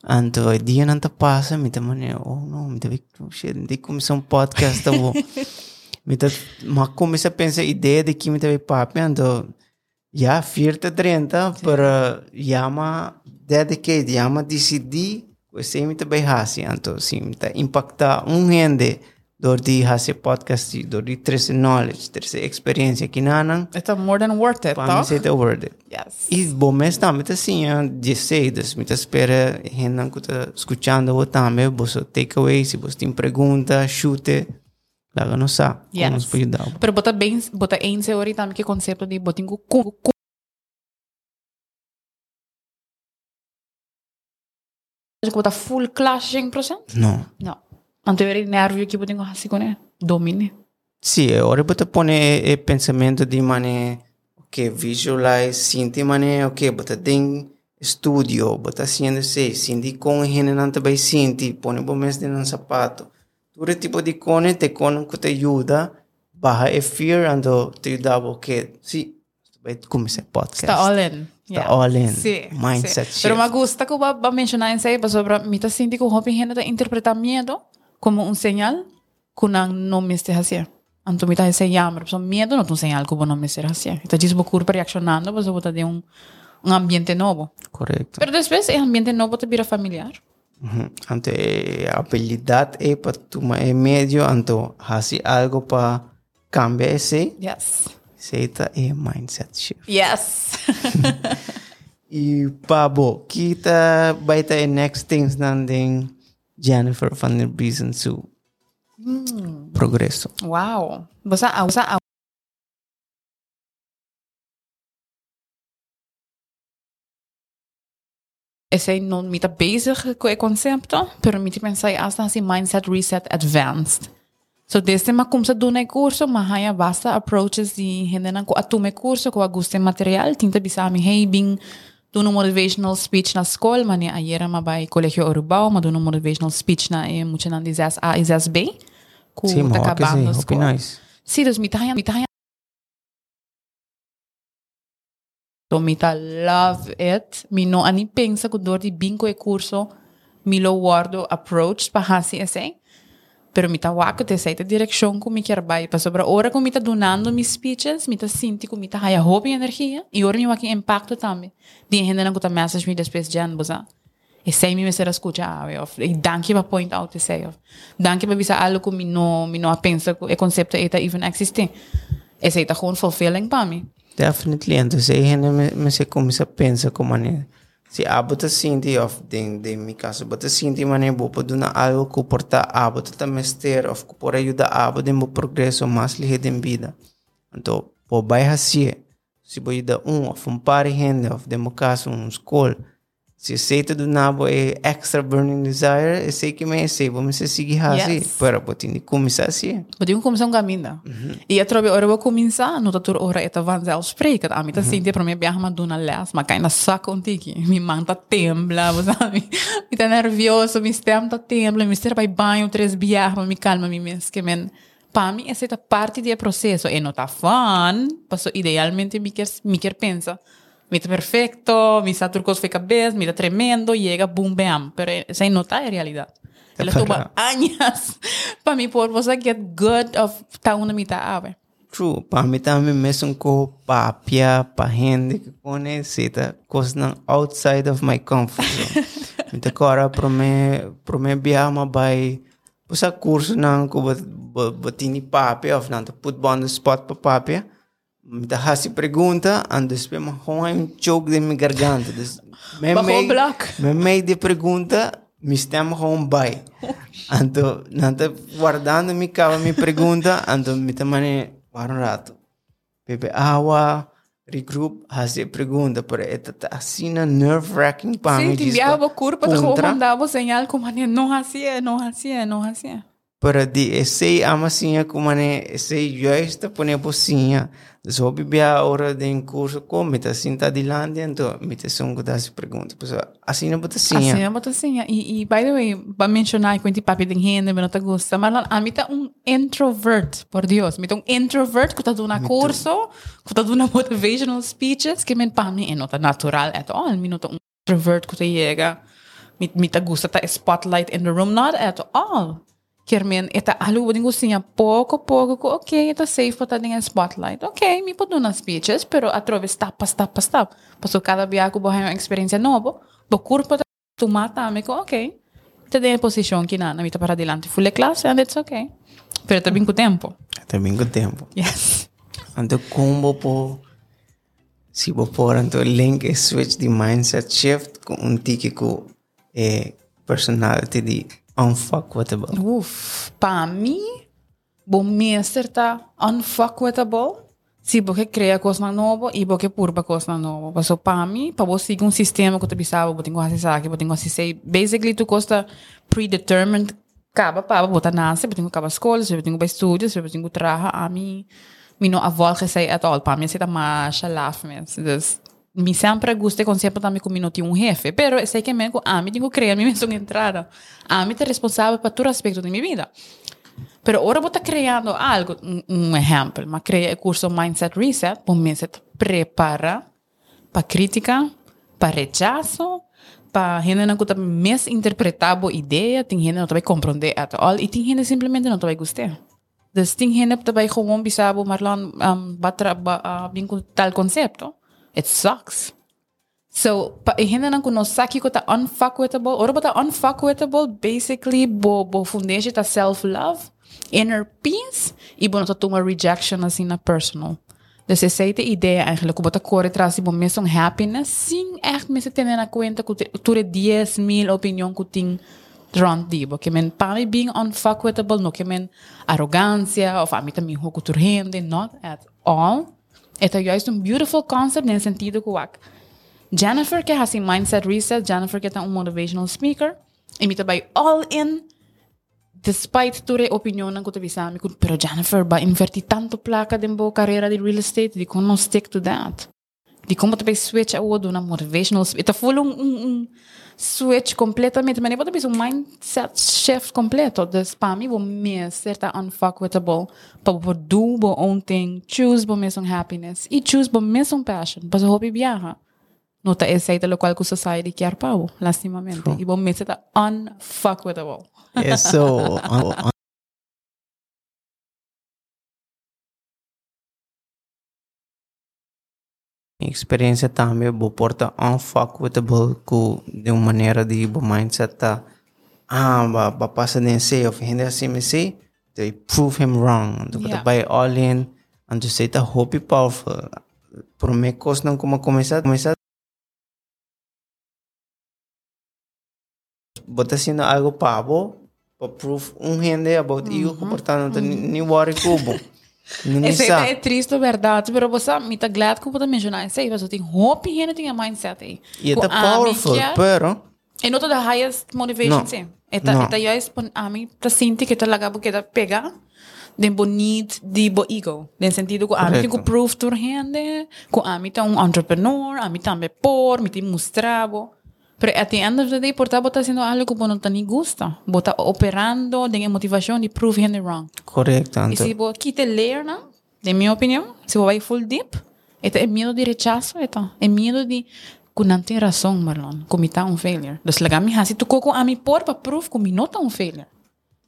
Então, o dia não tá passa, me também, oh, não, me deve, oh, shit, tem começar um podcast, tá bom. me tá, mas comecei a pensar, ideia de que me deve papo, então, já, 40, 30, para, já, ma, dedicate, já, ma, decidir, então, sim, me tá impactar um rende, door die hace podcast, door die trece knowledge, trece experiência que nanan, It's more than worth it, mim, toch? c'est worth it. Yes. E bom, mas tá assim, ah, de cedas, me tá espera, gente que tá escutando o também, você takeaway, se você tem pergunta, chute, lá não sabe, Yes. pode ajudar. Pero bota bem, bota em teoria também que conceito de botin ku Tako da full clashing proces? Nu. Da. Anterior ne ar ki putem hasi kone domini. Sì, ora pote pone e pensamento di mane ok visualize sinti mane ok bata ding studio bata siendo se sinti con hene nante bai sinti pone bo mes de un zapato. Ture tipo di cone te con che te aiuta baja e fear ando te aiutavo che sì, come se podcast. Sta all in. Está all in. Sí, Mindset sí. Pero me gusta que va a mencionar en serio sobre mi ta sinti que hopi gente de interpretar miedo como un señal que no me esté haciendo. Anto mi ese llamar, so miedo no es un señal que no me esté haciendo. Está dice por reaccionando, pues bota de un un ambiente nuevo. Correto. Pero después el ambiente nuevo te vira familiar. Ante a habilidade é para tomar é meio, então fazer algo para cambiar esse, Yes. Seita é mindset shift. Yes. E Pabo, kita vai ter next things nanding Jennifer van der Biesen su progresso. wow. Você você Esse não me tá bezig com o conceito, pero me pensar assim mindset reset advanced. So desde ma cum să dune curso, ma vasta approaches di gente na ko atume curso ko aguste material, tinta bisami hey bing doen een motivational speech na school, ma ayera ma bij Colegio Urubao, ma doen een motivational speech na e mucha na 6A e 6B. Ku sí, ta acabando sí, nice. Sí, dus mi tahaya. So mita love it. Mi no ani pensa ku door di bingo e curso mi lo guardo approach pa hasi essay. Pero mita wako te sei te direction ko mi quer bai pa sobra ora ko mita donando mis speeches, mita sinti ko mita haya hope e energia e ora mi waki impacto tambe. Di gente não kuta message mi después jan boza. E sei mi mesera escucha of e danke pa point out e sei of. Danke pa bisa algo ko mi no mi no pensa ko e concepto eta even existe. E sei ta gewoon fulfilling pa mi. Definitely. Se a gente me, me se começa a pensar como maneira. Se a bota sinti of de, de mi caso, bota sinti maneira bo para donar algo que porta a bota também ter of que por ajudar a bota em progresso mais ligeiro em vida. Então, por vai assim, se vou dar um of um par de gente of de meu caso um escola, Se aceita do nabo é extra burning desire, eu sei que me sei, vamos se seguir assim. Yes. Para poder começar assim. Podemos começar um caminho. E a trobe ora vou começar, no tatur ora eta vanzelfsprekend. A mim tá sentindo para mim les, mas cai na saco um tiki. Mi mão tá tembla, você sabe? Me tá nervioso, mi stem tá tembla, mi ser vai banho três viajar, me calma mi mes que men. Para mim essa é parte do processo. E não tá fun, passo idealmente me quer me quer pensa. mira perfecto, mira trucos de cabeza, mira tremendo, llega, boom, bam. Pero se nota en realidad. Se le toma años para mí poder vos get good of ta una mitad ah, ave. True, para mí también me son co papia, para gente que pone cita, cosas outside of my comfort zone. mi pues, te cora pro me, pro me biama by, curso nan ko bat, batini papia, of nan put on the spot pa papia. Um de mi garganta. Des, me. Me mei de pergunta, mi stem home by. Anto, nanta guardando mi cava mi pergunta, anto mi tamane guarda un rato. Pepe awa, regroup, hasi pergunta, pero esta ta asina nerve wracking pa Sim, mi. te enviava curva, te mandava señal como não assim, não assim, não assim. Para de esse amacinha como né esse justa pone pocinha so bibia hora de em curso como tá assim tá de lande então me te são se pergunta pessoa assim não bota assim Assim, eu boto assim. E, e, by the way, para mencionar o papi tem renda, não te gusta, mas a mim tá um introvert, por Deus. Me tá um introvert que tá dando curso, que tá dando motivational speeches, que me para mim não tá natural at all. Me não tá um introvert que tá chega, me, me tá gusta tá spotlight in the room, not at all. Quer men, eta alu din gusto niya, pouco, pouco, ko, okay, ito safe po tayo ng spotlight. Okay, mi po doon speeches, pero atrovés tapas, tapas, tapas. Paso cada biyago buhay yung experience novo, bukur po tayo, tumata, mi ko, okay. Ito din yung posisyon kina, namita para adelante full class, and it's okay. Pero tabing ko tempo. também com tempo Yes. então como po se vou pôr então link switch de mindset shift com um tique com eh, personality de unfuckwittable Uf, para mim, bom meester tá unfuckwittable. Se você cria coisa nova e você purba coisa nova. Mas para mim, para você seguir um sistema que você pensava, você tem que fazer aqui, você tem que fazer basically tu costa predetermined acaba para você nasce, você tem que acabar escola, você tem que estúdio, você tem que trabalhar, a mim, não avó que sei at all. Para mim, você tá mais laf mesmo. me sempre gusta concepto também como não tinha um jefe, pero sei que mesmo a mim tenho que criar minha missão entrada. A mim é responsável para todo aspecto de minha vida. Pero ahora vos estás creando algo, un ejemplo, más creé el curso Mindset Reset, pues me se prepara para crítica, para rechazo, para gente no que más interpretable idea, tiene gente no te va a comprender at all, y tiene gente simplemente no te va a gustar. Entonces, tiene gente que te va a gewoon Marlon, um, va a tal concepto. It sucks. So, pa ihina nang kuno saki ko ta unfuckwittable. Oro ba ta unfuckwittable? Basically, bo, bo fundation ta self-love, inner peace, e bo ta tuma rejection assim na personal. Dus essa é a ideia eigenlijk. Como corre atrás de mesmo happiness, sem echt me se tener na cuenta que tu 10 mil opinião que tem rond di. Porque men para mim being unfuckwittable, no que arrogância, of a mim também turrende, not at all. Ito juist een beautiful concept nel sentido que wak. Jennifer que has mindset reset, Jennifer que um motivational speaker, imita by all in despite ture opinion sa amin, kun, pero Jennifer ba inverti tanto placa din bo carreira de real estate, di ko no stick to that. Di ko mo switch ako do na motivational speaker. Ita full um, um, um switch completamente, mas nem tabi um mindset shift completo. Dus para mim, vou me certa unfuckwittable, para vou do bo own thing, choose bo mesmo happiness, e choose bo mesmo passion, para hobby viaja. Nota essa é lo qual que society quer pau, lastimamente. E bom me certa unfuckwittable. Eso. Experiência também vou porta unfuckwittable com de uma maneira de bo mindset tá ah ba ba passa nem sei of hindi assim me sei they prove him wrong. Do yeah. by all in and to say tá hope powerful. Por me não como começar começar. Bota sendo algo pavo para prove um gente about mm -hmm. ego portanto ni worry kubo Não Esse sabe. é triste, verdade, pero você me tá glad que eu vou mencionar isso aí, você tem hope e não tem a mindset aí. E é Com a powerful, pero E não the highest motivation, Não. sim. Eta, Não. eta juist, a mim, tá sinto que tá lagabo que tá pegar, den bo need de bo ego. Den sentido que a mim tem prove tur gente, que a mim tá um entrepreneur, a mim também por, me tem mostrado. Pero at the end of the day, por estar haciendo algo que no te gusta, vos estás operando de motivación y proving it wrong. Correcto. Y si vos quitas leer, ¿no? de mi opinión, si vos vas full deep, este es miedo de rechazo, este es miedo de que no tengo razón, Marlon, que me un failure. Entonces, la gami así, tú coco a mi por para prove que me no un failure.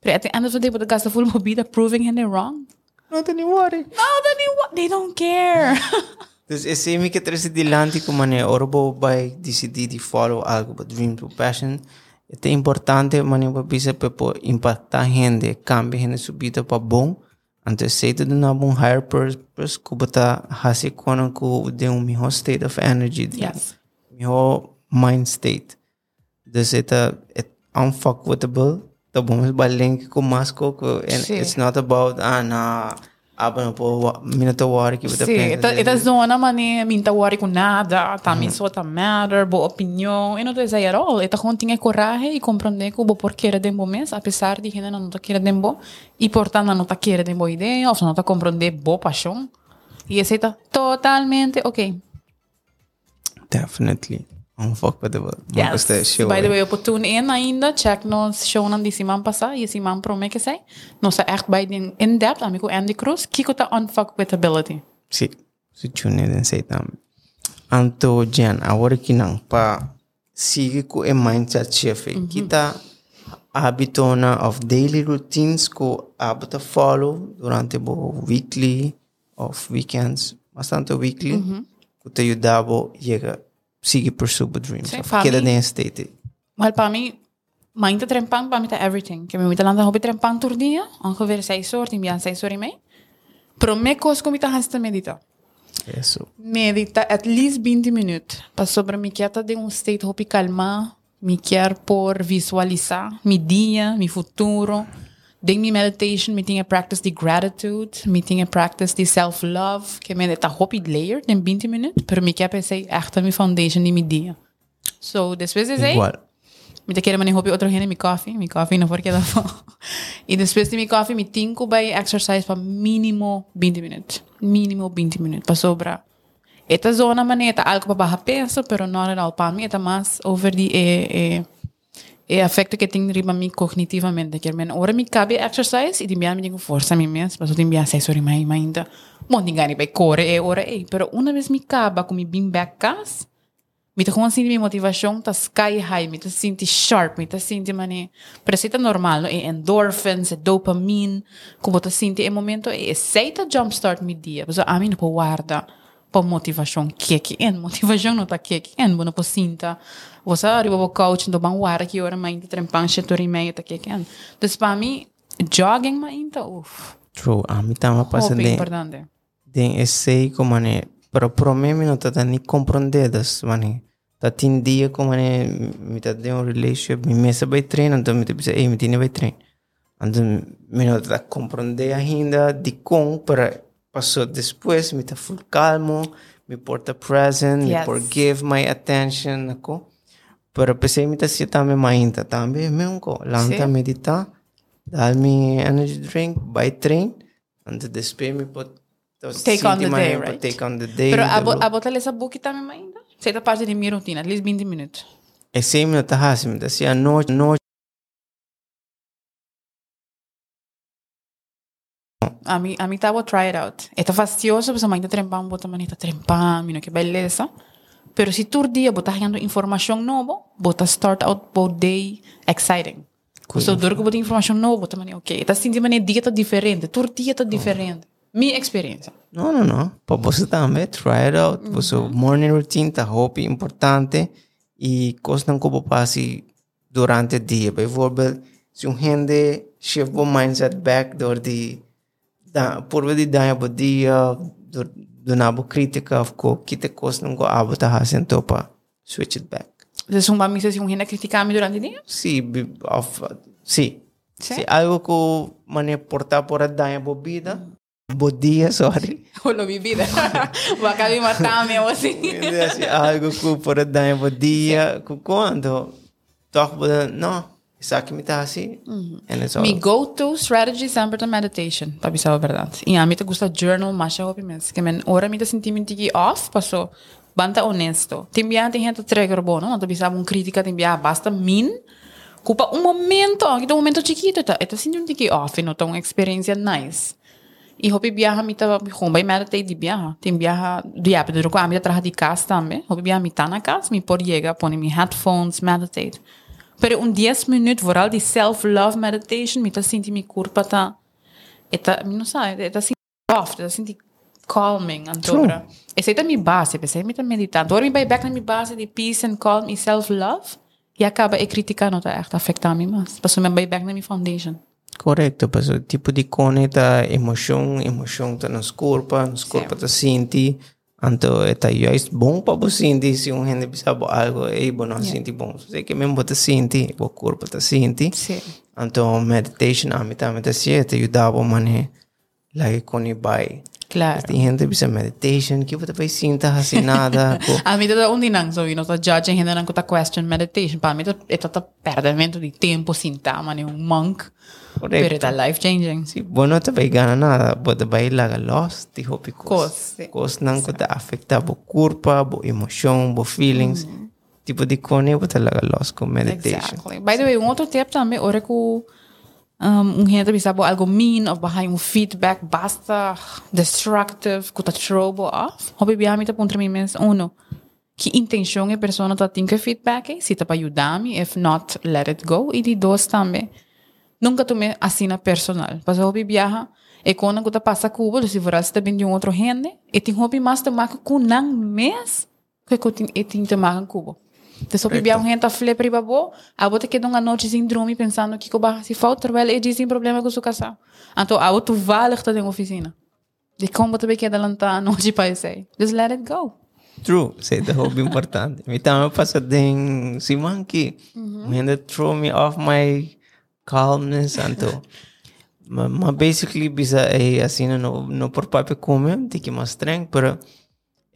Pero at the end of the day, vos gastas full movida proving it wrong. No te ni worry. No te ni worry. They don't care. Dus εσύ είμαι και τρέσει τη λάντη που μάνε όρπο by DCD τη follow algo but dream to passion. Είναι importante μάνε που πείσε πεπο impacta γέντε κάμπι γέντε σου πείτε πα μπούν αν το εσέ το δουν αμπούν higher purpose που πω τα χάσει εικόνα που δε ο μιχό state of energy yes. μιχό mind state. Δες είτε it's unfuckable το μπούμες by link κου μάσκο and it's not about ah, nah. Aba po minuto war que você Sim, esta, esta zona, mané, minta worry com nada, tá me só tá matter, boa opinião, e não te say at all. Esta gewoon tinha coragem e compreender que bo por querer dembo mes, apesar de gente não tá querer dembo, e portanto não tá querer dembo ideia, ou não tá compreender boa paixão. E esse tá totalmente ok. Definitely. Hon fuck med det var yes. By the way, op het toen in ainda, check no shonen die Simon passa, je Simon promeke sei. No sa echt bij den in depth, amigo Andy Cruz, kiko ta unfuck with ability. Si, si tune den sei tam. Anto jan, awore kinang pa sige ko e mindset chefe, Mm -hmm. Kita habitona of daily routines ko abata follow durante bo weekly of weekends, bastante weekly. Mm -hmm. Kuta yudabo yega the dreams. Sim, of para Queda mim- den state. Wel, para mim, mainta trempang, para mim tá everything. Que me muita landa hobby trempang tur dia, ongeveer 6 uur, tim bian 6 uur e meia. Pero me cos como tá hasta medita. Isso. Medita at least 20 minutos. Para sobre me quieta de um state hobby calma, me quer por visualizar mi dia, mi futuro. Mi meditation, me tinha practice de gratitude, me tinha practice de self-love, que me tá hobby layer, den 20 minutos, pero me quer pensar echt mi foundation de mi dia. So, depois de Igual. Me te quero manejar outro gente mi coffee, mi coffee não porque dá fome. E depois de mi coffee, me tinco by exercise para mínimo 20 minutos. Mínimo 20 minutos para sobrar. Esta zona maneta algo para baixar peso, pero não at all para mim, é mais over the e e e afecto que tem riba mi cognitivamente. Que men ora mi cabe exercise e dimbian mi digo força mi mes, mas eu dimbian seis horas mais ainda. Bom, ninguém vai correr e ora e, pero uma vez mi caba com mi bim back cas, me tá gewoon sinti mi motivação tá sky high, me tá sinti sharp, me tá sinti mani, parece tá normal, no? e endorphins, e dopamine, como tá sinti e momento e aceita jumpstart mi dia, mas a mim não guarda pa motivação que que en motivação não tá que que en, não pode sinta, você arriba o coach do bang guarda que hora mais trempan chetori meio tá que que en, dus para mim jogging ma inta, uf, True. A mim tama passa hobby den importante. den essay como né, pero pro mim não tá nem compreendedas, mane. Tá tin dia como né, me tá de um relationship, me mesa vai treino, então me tá bisa, ei, me tinha vai treino. Então, me não tá compreender ainda de como para passou depois, me tá full calmo, me porta present, me Yes. por give my attention, ako. Pero pensei me tá se também mainta, também mesmo ko, lanta Sim. meditar, dar me energy drink, vai trein, and depois me put Take on the day, right? Take on the day. Pero a, bo- a botar essa book também ainda. Sei parte de minha rotina, at least 20 minutos. E sei me tá hasi, me tá se a noite, noite, a mí, a mí estaba try it out. Está fastidioso, pues a mí está trempando, bota mí está trempando, mira que beleza. Pero si todo día vos estás ganando información nueva, vos start out por day exciting. Cuando duro que vos información nueva, vos también, ok, estás sintiendo una dieta diferente, todo día está oh. diferente. Mi experiencia. No, no, no. Pues vos también try it out. Vos uh -huh. morning routine, está hobby importante y cosas tan como pasan durante el día. Por ejemplo, si un gente shift mindset back door the да, поради Дая Бадия, до, до набо критика, в ко ките косным го абота хасен топа, switch it back. Entonces, un mami se imagina criticarme durante el día? Sí, of, sí. ¿Sí? sí. Algo que me porta por Daya Bobida. Bodía, sorry. O lo vivida. o acá me matarme o así. algo que por Daya Bodía, cuando. Toch, no. Tá assim. And it's all. Mi go-to strategy sempre é meditation, para dizer a verdade. E a mim te gusta journal mais a mes. Que men ora mi te senti mi tiki off, passo banta honesto. Tem gente trigger bono, não te bisa um crítica timbia basta min. Culpa um momento, que um momento chiquito, tá? Eta senti um tiki off, não tá uma experiência nice. E hopi viaja mi ta home by meditate di viaja. Tem viaja dia pedro ko ami traha di casa também. Hopi viaja mi tá na casa, mi por llega, pone mi headphones, meditate. Pero un 10 minutos, vooral die self-love meditation, mi ta sinti mi corpo ta eta, mi non sa, eta sinti soft, eta sinti calming antora. E sei ta mi base, pe sei mi ta meditando. Ora mi vai back na mi base di peace and calm e self-love. E acaba e critica não tá echt afectar mi mas. Passo me vai back na mi foundation. Correto, mas o tipo de conecta emoção, emoção tá nos corpo, nos corpo tá senti. Anto eta yois bom pa bo sinti si un gente pisabo algo e bo non yeah. sinti bom. Se che mem bota sinti, bo corpo ta sinti. Sì. Anto meditation amita amita si eta yudabo mane like koni bai. Claro. Tem gente precisa meditation, que você vai sentir assim nada. A mim tá onde não, so, não tá judging, ainda não tá question meditation. Para mim, é tá perdimento de tempo, tá, mano, é um monk. Correcto. Pero tá life changing. Sí, bueno, te vai ganhar nada, você vai lá lost, de hopi Cos, cos. não que te afeta bo corpo, bo emoção, bo feelings. Tipo de cone, você lá lost com meditation. Exactly. By the way, um outro tip também, ora que um, um gente bisa algo mean of bahai um feedback basta destructive, tá trobo off. Hobby biha mi tá contra mim mes uno. Que intenção é pessoa tá tinha feedback, se tá para ajudar me, if not, let it go. E de dois também. Nunca tomei assina personal. Mas hobby biha e quando tá passa cubo, se for tá bem de um outro gente, e tem hobby mais marca com nang mes, que que tem e tem tá Então, só bebia um gente a para babo, a botar que uma noite sem dormir pensando que coba se falta trabalho e dizem problema com sua casa. Então, a outro vale que na oficina. De como também que adelantar a noite para isso aí. Just let it go. True, isso é hobby importante. Me também passa de si man que me throw me off my calmness, então. Mas ma basically bisa é assim no no por papel come, de que mais estranho, pero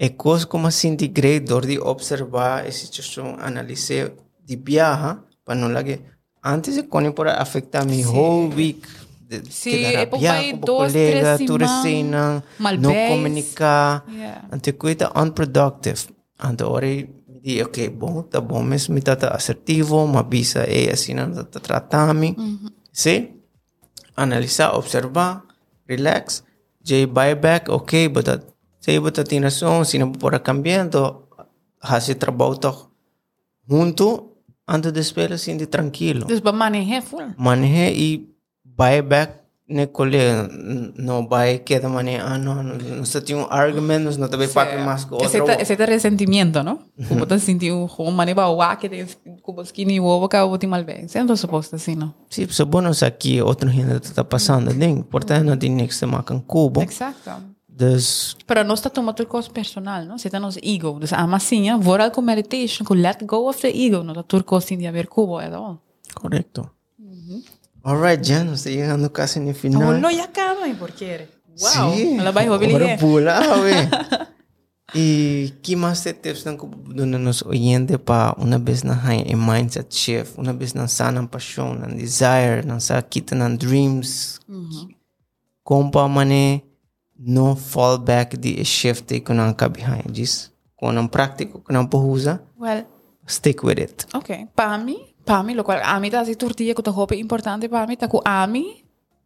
e koos come si door die observa e situación analisi di viaja para no la que antes se coni por afecta mi sí. whole week. De, sí, e papai dos, collega, tres semana, no comunica, yeah. ante cuita unproductive. Ante ora di ok, bom, tá bom, mes, mi tata assertivo, ma visa e assim não tata tratami. Mm -hmm. Sí? Analisar, observar, relax, j buyback, ok, but that Saya buta pues, tina son, sina pura cambiando, hace trabajo junto antes de esperar sin tranquilo. Entonces pues, va manejar full. Manejar y buy back ne colega no va a quedar manejar, ah no, no, no se tiene un argumento, no te ve para más que otro. Ese es resentimiento, ¿no? Como te sentí un juego maneva o que te como skinny o boca o te mal ven. Siento supuesto así, ¿no? Sí, pues bueno, es aquí otra gente te está pasando, ¿no? Por tanto, no tiene que estar más en cubo. Exacto. Dus... Para nós está tomando turcos personal, não? Você está nos ego. Dus, ama sim, vooral com meditation, com let go of the ego. Não está turcos sin haver cubo at all. Correcto. All right, ya nos está llegando casi en final. No, no, ya acaba, ¿por qué? Wow. Sí. La bajó Pero pula, güey. ¿Y qué más te tips dan donde nos oyente para una vez en mindset shift, una vez en sana pasión, en desire, en sa quitan en dreams? Uh -huh. Compa mané no fallback de shifte kunanka behind. Just konam praktiko kunam pohuza. Well. Stick with it. Okay. Pami, pami lo cual ami da si tortilla che ho hope importante pami ta ku ami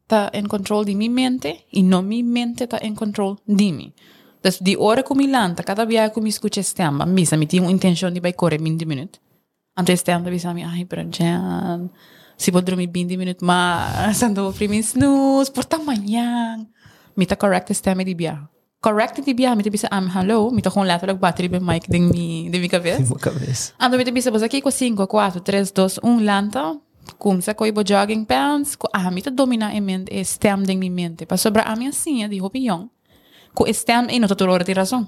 ta in control di mi mente y no mi mente ta in control di mi. Dus die ore cum ilanta, cada via cum iscuce steamba, mi sa mi ti un intention di bai core min di minut. Ante steamba mi sa mi, ai, però Jan, si può dormire 20 minuti, ma santo prima in snus, porta manhã. Correct este amba de biar. Correct de biar, me tá bisa, am, hello, me tá com letterlijk battery by mic de mi, de mi cabeça. mo cabeça Ando me bisa, mas aqui com 5, 4, 3, 2, 1, lanta, começa com o jogging pants, com a mim tá domina a mente, é stem de mi mente. Para sobrar a minha assim, de opinião, com stem e não toda hora de razão.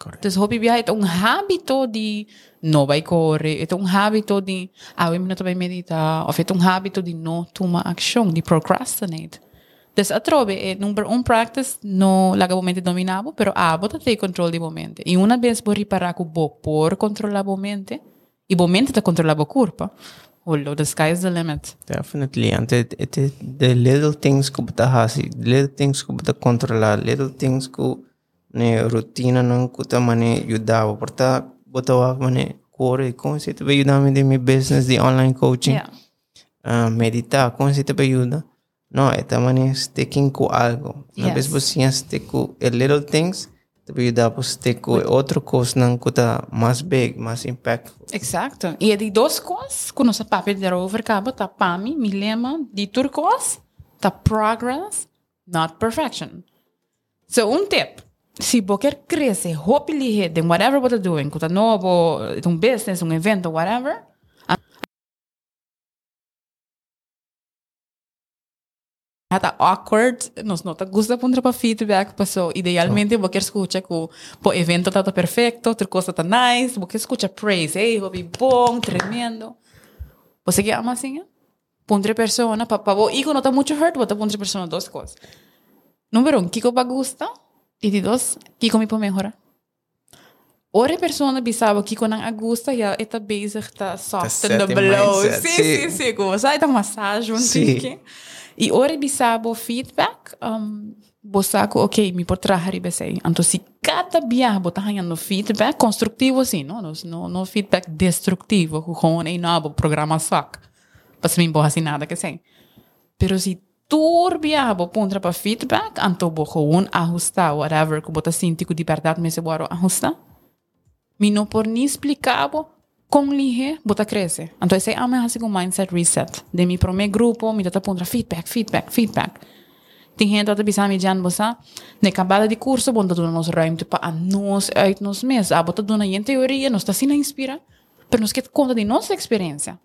correct Dus hobby biya ito un habito di no vai corre, ito un habito di awim na to vai medita, of ito un habito di no tuma action, di procrastinate. Dus a trobe, number un practice no laga bomente dominabo, pero ah, a bota te control di bomente. E una vez bo riparar cu bo por controla bomente, e bomente te controla bo curpa. Hullo, the sky is the limit. Definitely. And it, it, it, the little things ku bota hasi, little things ku bota controla, little things ku ne rutina non ku mane yudavo. Porta bota wa mane cuore, como se te ayudame de mi business, de online coaching. Yeah. Uh, meditar, como se ayuda. No, esta mane sticking com algo. Yes. vez você stick com little things, te ajuda a stick com outra coisa não tá mais big, mais impactful. Exacto. E é de duas coisas, que nossa papel de over cabo, tá PAMI, mi lema, de turcos, tá progress, not perfection. So, um tip. Se você quer crescer, rapidamente, de whatever você está fazendo, que tá novo, um business, um evento, whatever, hata awkward, nos nota gusta puntra pa feedback, pa so idealmente oh. vos escucha ku po evento tata perfecto, ter cosa ta nice, vos escucha praise, hey, hobby bom, tremendo. Pues, vos se ama assim, puntra persona, pa pa vos hijo nota mucho hurt, vos ta puntra persona dos cosas. Número un, kiko pa gusta, y de dos, kiko mi po mejora. Ore persona bisaba kiko nang agusta, ya está bezig ta soften the blow. Sim, sim, sim, como sai ta massagem, um sim. tique. I ori bi sabo feedback. Um, bosaco, ok, mi por trabajar y besé. Entonces, si cada viaje botas no feedback constructivo, sí, no, no, no feedback destructivo, gewoon een nuevo programa sac. Pas mi boja sin nada que sé. Pero si tour viaje bo puntra pa feedback, anto bo gewoon ajusta, whatever, que botas sinti que de verdad me se boro ajusta. Mi no por ni explicabo con lige jag, crece. Entonces ahí ame hace un mindset reset. De mi primer min mi tata pondrá feedback, feedback, feedback. Tem gente att bisa mi jan bosa. Ne kabada di kurso bonta dona nos rymte pa a nos uit nos mes. A bota dona jen teoria, nos ta sina inspira. Per nos ket konta di nos experiencia.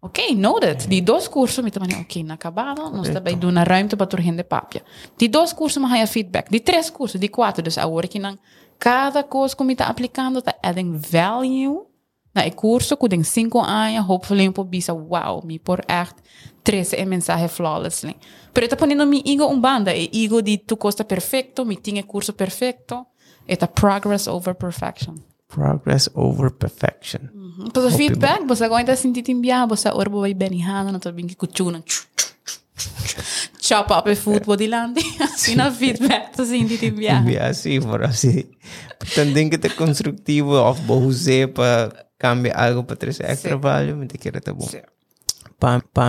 Okej, okay, noted. Di två kurso mitt man okej, okay, na kabada, nos ta bei dona rymte pa tur hende papia. Di dos kurso ma haja feedback. Di tres kurso, di quattro, dus a working an. Cada coisa que me está aplicando está adding value na el curso con cinco años, hopefully un bisa, wow, mi por echt 13 mensaje flawlessly. Pero está poniendo mi ego un banda, el ego de tu costa perfecto, mi tiene curso perfecto, está progress over perfection. Progress over perfection. Mm -hmm. Feedback, vos hago esta sentit imbia, vos a orbo vai benihana, no te bingi cuchuna. Chop up el fútbol di landi, así no feedback, te sentit imbia. Imbia, sí, pero así. Tendrín que te constructivo, of bohuze, pa cambiar algo para trazer extra Sim. value, mas tem que estar bom. Pa, pa,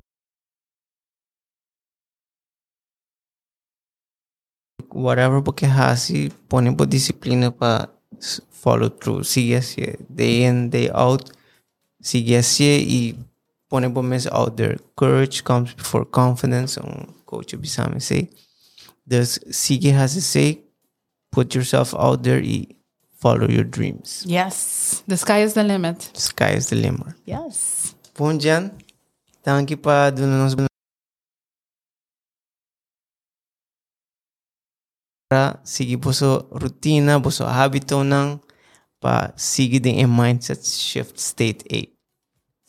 whatever porque hasi pone por disciplina para follow through. Sigue así day in day out. Sigue así y pone por mes out there. Courage comes before confidence um coach bisame say there's sigue hasi say put yourself out there y follow your dreams Yes, the sky is the limit. sky is the limit Yes. Bom Jan thank you pa doon nos para seguir boso rotina, boso hábito ng pa seguir din em mindset shift state 8.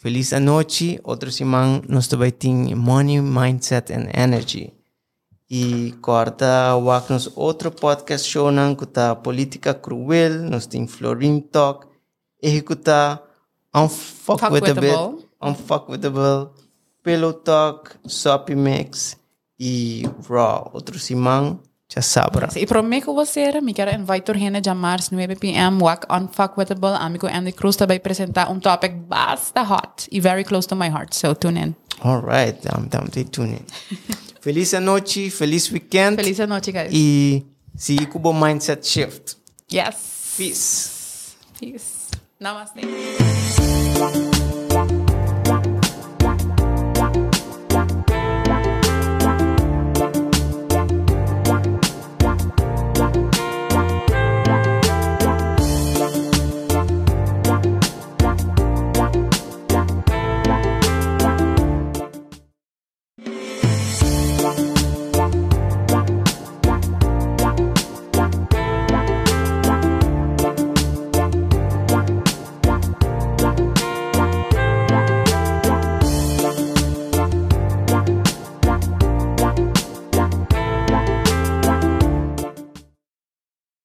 Feliz a noite, outro simang nos tem money, mindset and energy. E corta wak nos outro podcast show nang kuta política cruel, nos tem Florin Talk, e kuta unfuck with a bit, Fuckwithable. unfuckwithable, pillow talk, soppy mix e raw, outro simang, já sabra. E prometo que você, me quero invite turgene de mars 9 p.m. Walk Unfuckwithable. Amigo Andy Cruz também apresentar um topic basta hot e very close to my heart. So tune in. All right, dam dam te tune in. feliz a noite, feliz weekend Feliz noite, guys. e siga com o mindset shift. Yes. Peace. Peace. Namaste.